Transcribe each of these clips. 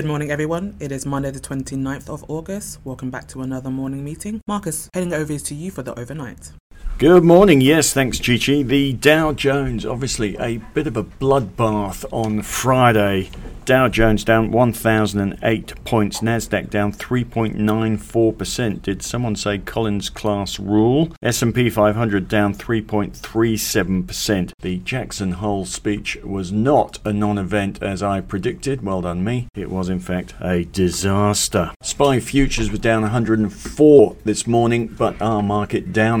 Good morning, everyone. It is Monday, the 29th of August. Welcome back to another morning meeting. Marcus, heading over is to you for the overnight. Good morning. Yes, thanks, Chichi. The Dow Jones, obviously a bit of a bloodbath on Friday. Dow Jones down 1,008 points. Nasdaq down 3.94%. Did someone say Collins class rule? S&P 500 down 3.37%. The Jackson Hole speech was not a non-event as I predicted. Well done me. It was in fact a disaster. SPI futures were down 104 this morning, but our market down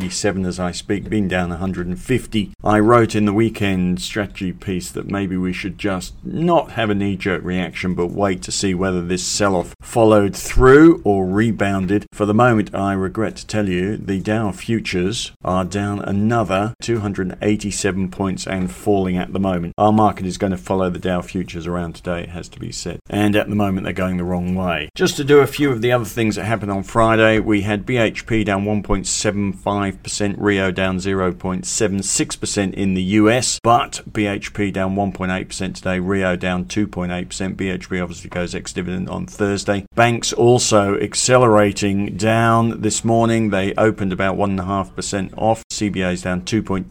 147 as I speak, been down 150. I wrote in the weekend strategy piece that maybe we should just not have a knee jerk reaction, but wait to see whether this sell off followed through or rebounded. For the moment, I regret to tell you the Dow futures are down another 287 points and falling at the moment. Our market is going to follow the Dow futures around today, it has to be said. And at the moment, they're going the wrong way. Just to do a few of the other things that happened on Friday, we had BHP down 1.75%, Rio down 0.76% in the US, but BHP down 1.8% today, Rio down down 2.8%. BHP obviously goes ex dividend on Thursday. Banks also accelerating down this morning. They opened about 1.5% off. CBA is down 2.2%,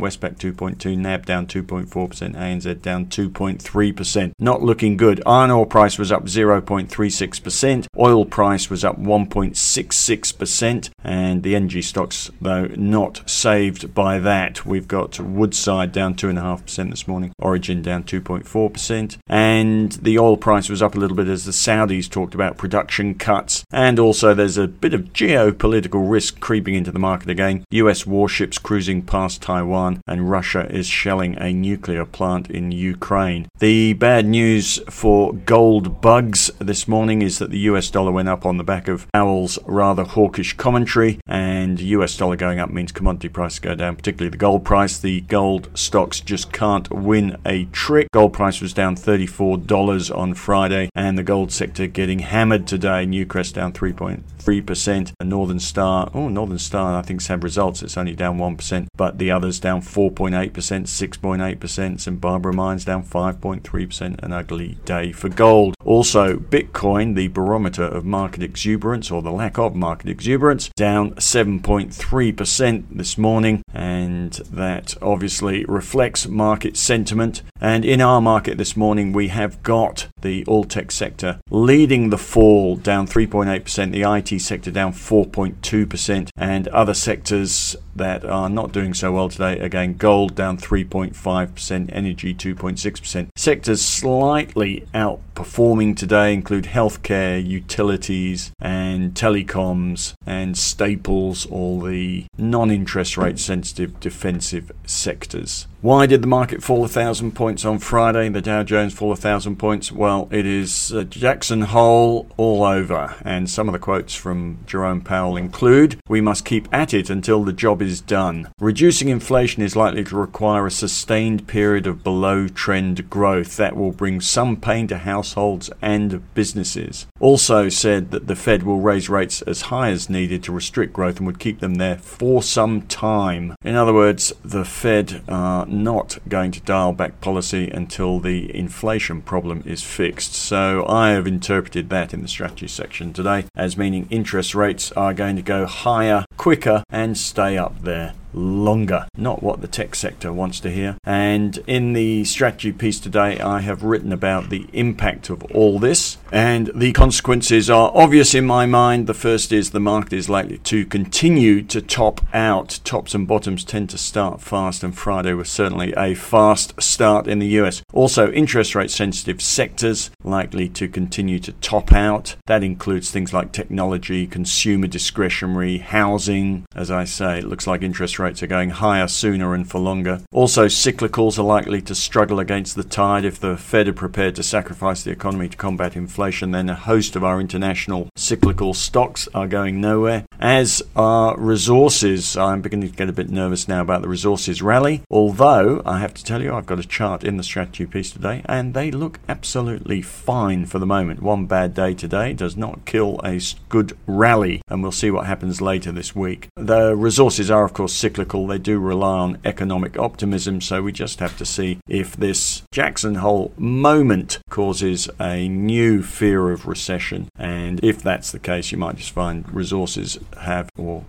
Westpac 2.2%. NAB down 2.4%, ANZ down 2.3%. Not looking good. Iron ore price was up 0.36%. Oil price was up 1.66%. And the energy stocks, though, not saved by that. We've got Woodside down 2.5% this morning, Origin down 2.4% and the oil price was up a little bit as the Saudis talked about production cuts. And also, there's a bit of geopolitical risk creeping into the market again. US warships cruising past Taiwan, and Russia is shelling a nuclear plant in Ukraine. The bad news for gold bugs this morning is that the US dollar went up on the back of Powell's rather hawkish commentary, and US dollar going up means commodity prices go down, particularly the gold price. The gold stocks just can't win a trick. Gold price was down $34 on Friday, and the gold sector getting hammered today. Newcrest down 3.3%. Northern Star, oh, Northern Star, I think, had results. It's only down 1%, but the others down 4.8%, 6.8%. St. Barbara Mines down 5.3%. An ugly day for gold. Also, Bitcoin, the barometer of market exuberance or the lack of market exuberance, down 7.3% this morning, and that obviously reflects market sentiment. And in our market this morning, morning, we have got the all tech sector leading the fall, down 3.8%, the IT sector down 4.2%, and other sectors that are not doing so well today. Again, gold down 3.5%, energy 2.6%. Sectors slightly outperforming today include healthcare, utilities, and telecoms, and staples, all the non interest rate sensitive defensive sectors. Why did the market fall a thousand points on Friday? The Dow Jones fall a thousand points? Well, it is uh, Jackson Hole all over. And some of the quotes from Jerome Powell include We must keep at it until the job is done. Reducing inflation is likely to require a sustained period of below trend growth that will bring some pain to households and businesses. Also said that the Fed will raise rates as high as needed to restrict growth and would keep them there for some time. In other words, the Fed are not going to dial back policy until the inflation problem is fixed. So I have interpreted that in the strategy section today as meaning interest rates are going to go higher quicker and stay up there longer. Not what the tech sector wants to hear. And in the strategy piece today, I have written about the impact of all this. And the consequences are obvious in my mind. The first is the market is likely to continue to top out. Tops and bottoms tend to start fast, and Friday was certainly a fast start in the US. Also, interest rate sensitive sectors likely to continue to top out. That includes things like technology, consumer discretionary, housing. As I say, it looks like interest rates are going higher sooner and for longer. Also, cyclicals are likely to struggle against the tide if the Fed are prepared to sacrifice the economy to combat inflation. Then a host of our international cyclical stocks are going nowhere. As are resources. I'm beginning to get a bit nervous now about the resources rally. Although I have to tell you, I've got a chart in the strategy piece today, and they look absolutely fine for the moment. One bad day today does not kill a good rally, and we'll see what happens later this week. The resources are, of course, cyclical cyclical. They do rely on economic optimism, so we just have to see if this Jackson Hole moment causes a new fear of recession. And if that's the case, you might just find resources have or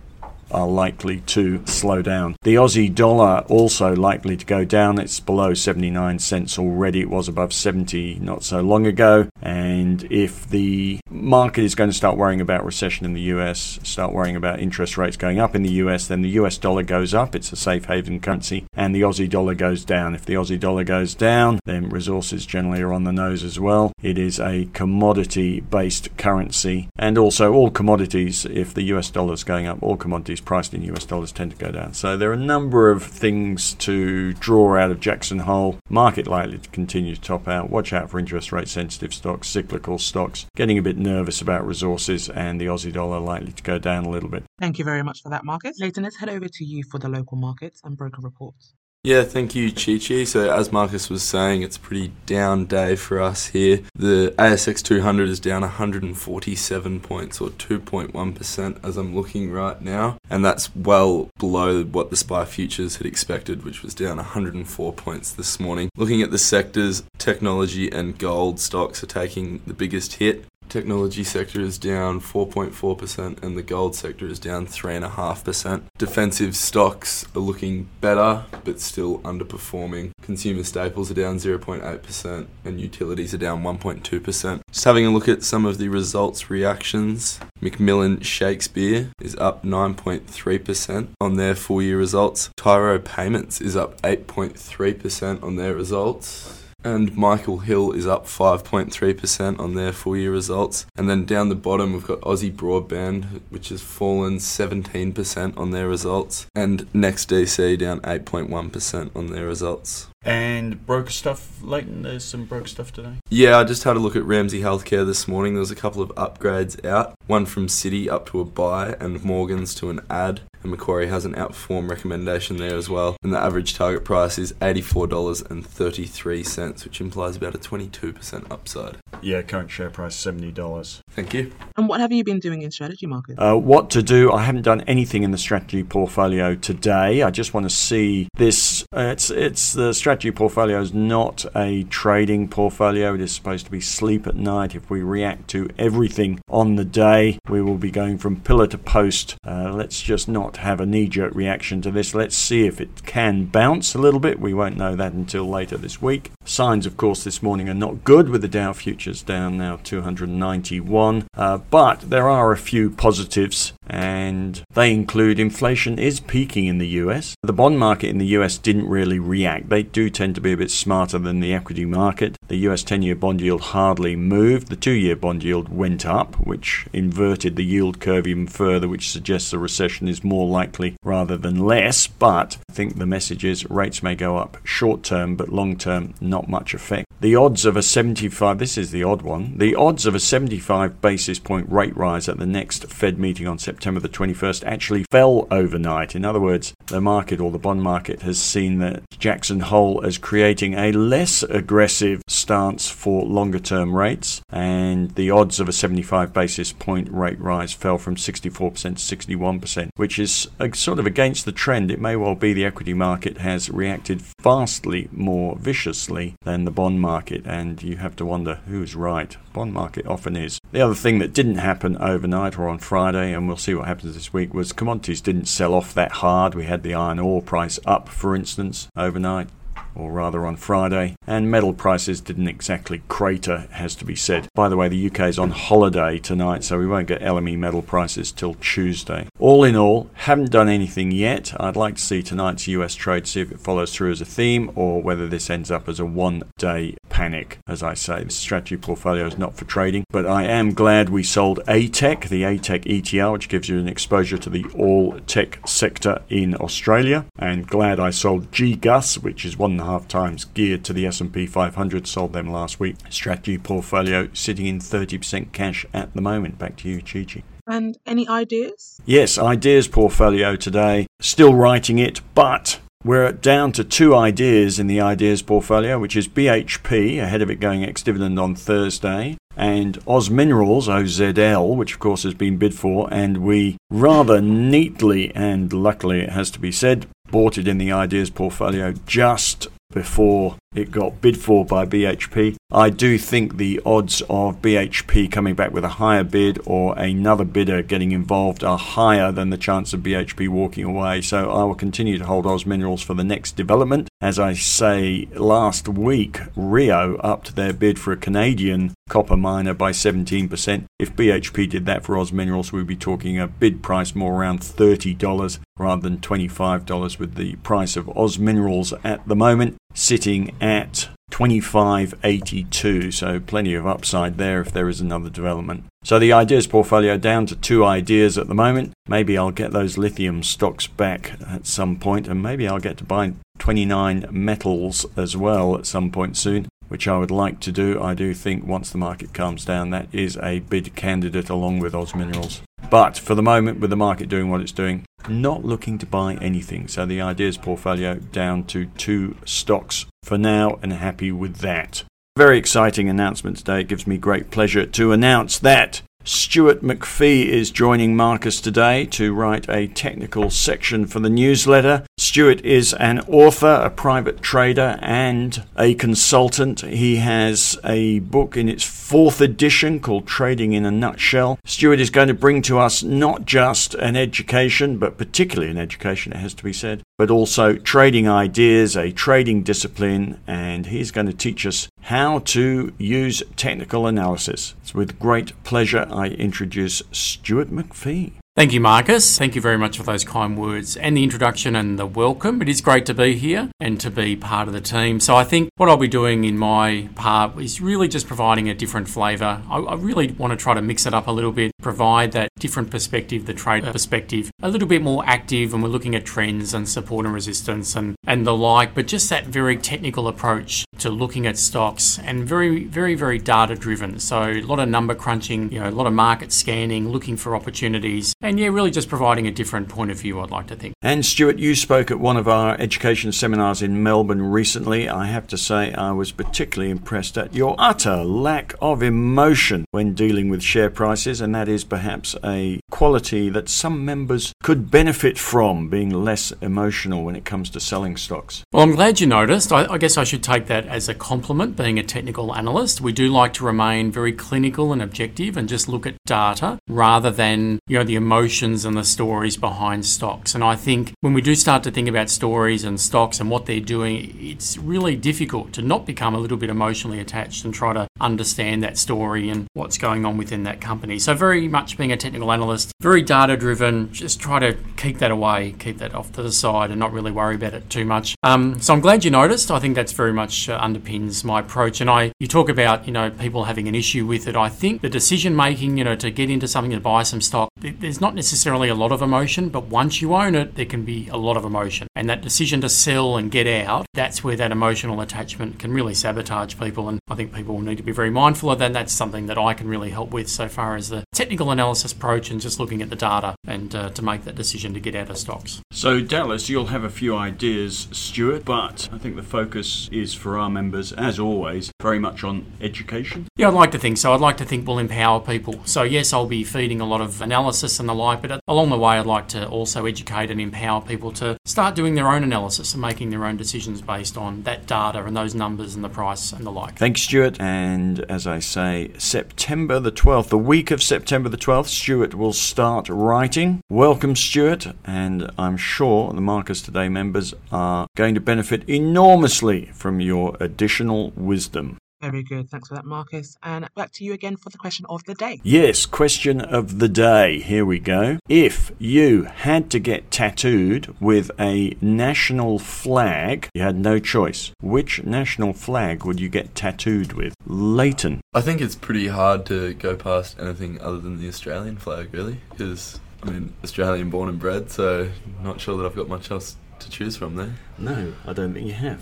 are likely to slow down. The Aussie dollar also likely to go down. It's below 79 cents already. It was above 70 not so long ago. And if the market is going to start worrying about recession in the US, start worrying about interest rates going up in the US, then the US dollar goes up. It's a safe haven currency. And the Aussie dollar goes down. If the Aussie dollar goes down, then resources generally are on the nose as well. It is a commodity based currency. And also, all commodities, if the US dollar is going up, all commodities priced in US dollars tend to go down. So there are a number of things to draw out of Jackson Hole. Market likely to continue to top out. Watch out for interest rate sensitive stocks, cyclical stocks. Getting a bit nervous about resources and the Aussie dollar likely to go down a little bit. Thank you very much for that, Marcus. Leighton, let's head over to you for the local markets and broker reports. Yeah, thank you, Chi Chi. So, as Marcus was saying, it's a pretty down day for us here. The ASX 200 is down 147 points, or 2.1%, as I'm looking right now. And that's well below what the SPI futures had expected, which was down 104 points this morning. Looking at the sectors, technology and gold stocks are taking the biggest hit technology sector is down 4.4% and the gold sector is down 3.5%. Defensive stocks are looking better but still underperforming. Consumer staples are down 0.8% and utilities are down 1.2%. Just having a look at some of the results reactions. McMillan Shakespeare is up 9.3% on their full year results. Tyro Payments is up 8.3% on their results and Michael Hill is up 5.3% on their full year results. And then down the bottom, we've got Aussie Broadband, which has fallen 17% on their results, and NextDC down 8.1% on their results. And broke stuff, Leighton, there's some broke stuff today? Yeah, I just had a look at Ramsay Healthcare this morning. There was a couple of upgrades out. One from Citi up to a buy and Morgan's to an add. And Macquarie has an outperform recommendation there as well. And the average target price is $84.33, which implies about a 22% upside. Yeah, current share price $70. Thank you. And what have you been doing in strategy markets? Uh, what to do? I haven't done anything in the strategy portfolio today. I just want to see this. Uh, it's it's the strategy portfolio is not a trading portfolio. It is supposed to be sleep at night. If we react to everything on the day, we will be going from pillar to post. Uh, let's just not have a knee jerk reaction to this. Let's see if it can bounce a little bit. We won't know that until later this week. Signs, of course, this morning are not good with the Dow futures down now 291. Uh, but there are a few positives, and they include inflation is peaking in the US. The bond market in the US didn't really react. They do tend to be a bit smarter than the equity market. The US 10 year bond yield hardly moved. The two year bond yield went up, which inverted the yield curve even further, which suggests a recession is more likely rather than less. But I think the message is rates may go up short term, but long term, not much effect. The odds of a 75, this is the odd one, the odds of a 75 basis point rate rise at the next Fed meeting on September the 21st actually fell overnight. In other words, the market or the bond market has seen that Jackson Hole as creating a less aggressive stance for longer term rates, and the odds of a 75 basis point rate rise fell from 64% to 61%, which is uh, sort of against the trend. It may well be the equity market has reacted vastly more viciously than the bond market, and you have to wonder who's right. Bond market often is. The other thing that didn't happen overnight or on Friday, and we'll see what happens this week, was commodities didn't sell off that hard. We had the iron ore price up, for instance, overnight or rather on Friday, and metal prices didn't exactly crater, has to be said. By the way, the UK is on holiday tonight, so we won't get LME metal prices till Tuesday. All in all, haven't done anything yet. I'd like to see tonight's US trade, see if it follows through as a theme, or whether this ends up as a one day panic. As I say, the strategy portfolio is not for trading, but I am glad we sold ATEC, the ATEC ETR, which gives you an exposure to the all tech sector in Australia, and glad I sold GGUS, which is one and a half times geared to the S&P 500. Sold them last week. Strategy portfolio sitting in 30% cash at the moment. Back to you, Chi Chi. And any ideas? Yes, ideas portfolio today. Still writing it, but we're down to two ideas in the ideas portfolio, which is BHP, ahead of it going ex dividend on Thursday, and Oz Minerals, OZL, which of course has been bid for, and we rather neatly and luckily it has to be said, bought it in the ideas portfolio just before it got bid for by BHP. I do think the odds of BHP coming back with a higher bid or another bidder getting involved are higher than the chance of BHP walking away. So I will continue to hold Oz Minerals for the next development. As I say, last week Rio upped their bid for a Canadian copper miner by 17%. If BHP did that for Oz Minerals, we'd be talking a bid price more around $30 rather than $25 with the price of Oz Minerals at the moment sitting at 2582 so plenty of upside there if there is another development so the ideas portfolio down to two ideas at the moment maybe i'll get those lithium stocks back at some point and maybe i'll get to buy 29 metals as well at some point soon which I would like to do. I do think once the market calms down, that is a bid candidate along with Oz Minerals. But for the moment, with the market doing what it's doing, not looking to buy anything. So the ideas portfolio down to two stocks for now and happy with that. Very exciting announcement today. It gives me great pleasure to announce that Stuart McPhee is joining Marcus today to write a technical section for the newsletter. Stuart is an author, a private trader, and a consultant. He has a book in its fourth edition called Trading in a Nutshell. Stuart is going to bring to us not just an education, but particularly an education, it has to be said, but also trading ideas, a trading discipline, and he's going to teach us how to use technical analysis. It's with great pleasure I introduce Stuart McPhee. Thank you, Marcus. Thank you very much for those kind words and the introduction and the welcome. It is great to be here and to be part of the team. So, I think what I'll be doing in my part is really just providing a different flavour. I, I really want to try to mix it up a little bit, provide that different perspective, the trade perspective, a little bit more active, and we're looking at trends and support and resistance and, and the like, but just that very technical approach to looking at stocks and very, very, very data driven. So, a lot of number crunching, you know, a lot of market scanning, looking for opportunities and yeah, really just providing a different point of view, I'd like to think. And Stuart, you spoke at one of our education seminars in Melbourne recently. I have to say, I was particularly impressed at your utter lack of emotion when dealing with share prices, and that is perhaps a quality that some members could benefit from being less emotional when it comes to selling stocks. Well, I'm glad you noticed. I, I guess I should take that as a compliment, being a technical analyst. We do like to remain very clinical and objective and just look at data rather than, you know, the emotions and the stories behind stocks. And I think when we do start to think about stories and stocks and what they're doing, it's really difficult to not become a little bit emotionally attached and try to understand that story and what's going on within that company. So, very much being a technical analyst, very data driven, just try to keep that away, keep that off to the side and not really worry about it too much. Um, so, I'm glad you noticed. I think that's very much uh, underpins my approach. And I, you talk about, you know, people having an issue with it. I think the decision making, you know, to get into something to buy some stock, there's not necessarily a lot of emotion, but once you own it, there can be a lot of emotion. And that decision to sell and get out, that's where that emotional attachment can really sabotage people. And I think people need to be very mindful of that. And that's something that I can really help with so far as the technical analysis approach and just looking at the data and uh, to make that decision to get out of stocks. So, Dallas, you'll have a few ideas, Stuart, but I think the focus is for our members, as always, very much on education. Yeah, I'd like to think so. I'd like to think we'll empower people. So, yes, I'll be feeding a lot of analysis and the like, but along the way, I'd like to also educate and empower people to start doing their own analysis and making their own decisions based on that data and those numbers and the price and the like. Thanks, Stuart. And as I say, September the 12th, the week of September the 12th, Stuart will start writing. Welcome, Stuart. And I'm sure the Marcus Today members are going to benefit enormously from your additional wisdom. Very good. Thanks for that, Marcus. And back to you again for the question of the day. Yes, question of the day. Here we go. If you had to get tattooed with a national flag, you had no choice. Which national flag would you get tattooed with? Leighton. I think it's pretty hard to go past anything other than the Australian flag, really, because I mean, Australian born and bred, so not sure that I've got much else to choose from there. No, I don't think you have.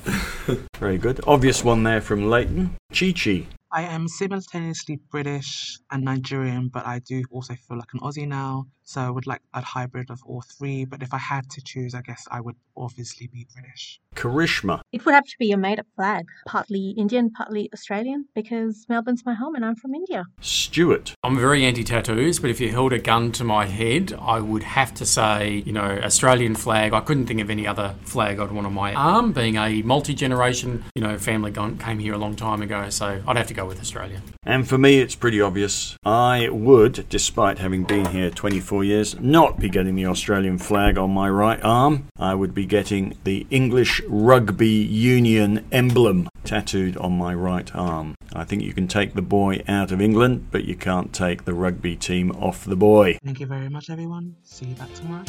Very good. Obvious one there from Leighton. Chi Chi. I am simultaneously British and Nigerian, but I do also feel like an Aussie now. So I would like a hybrid of all three. But if I had to choose, I guess I would obviously be British. Karishma. It would have to be a made up flag, partly Indian, partly Australian, because Melbourne's my home and I'm from India. Stuart. I'm very anti tattoos, but if you held a gun to my head, I would have to say, you know, Australian flag. I couldn't think of any other flag I'd want on my arm, being a multi generation, you know, family gone, came here a long time ago. So I'd have to go with Australia. And for me, it's pretty obvious. I would, despite having been here 24 four years not be getting the Australian flag on my right arm. I would be getting the English Rugby Union emblem tattooed on my right arm. I think you can take the boy out of England, but you can't take the rugby team off the boy. Thank you very much, everyone. See you back tomorrow.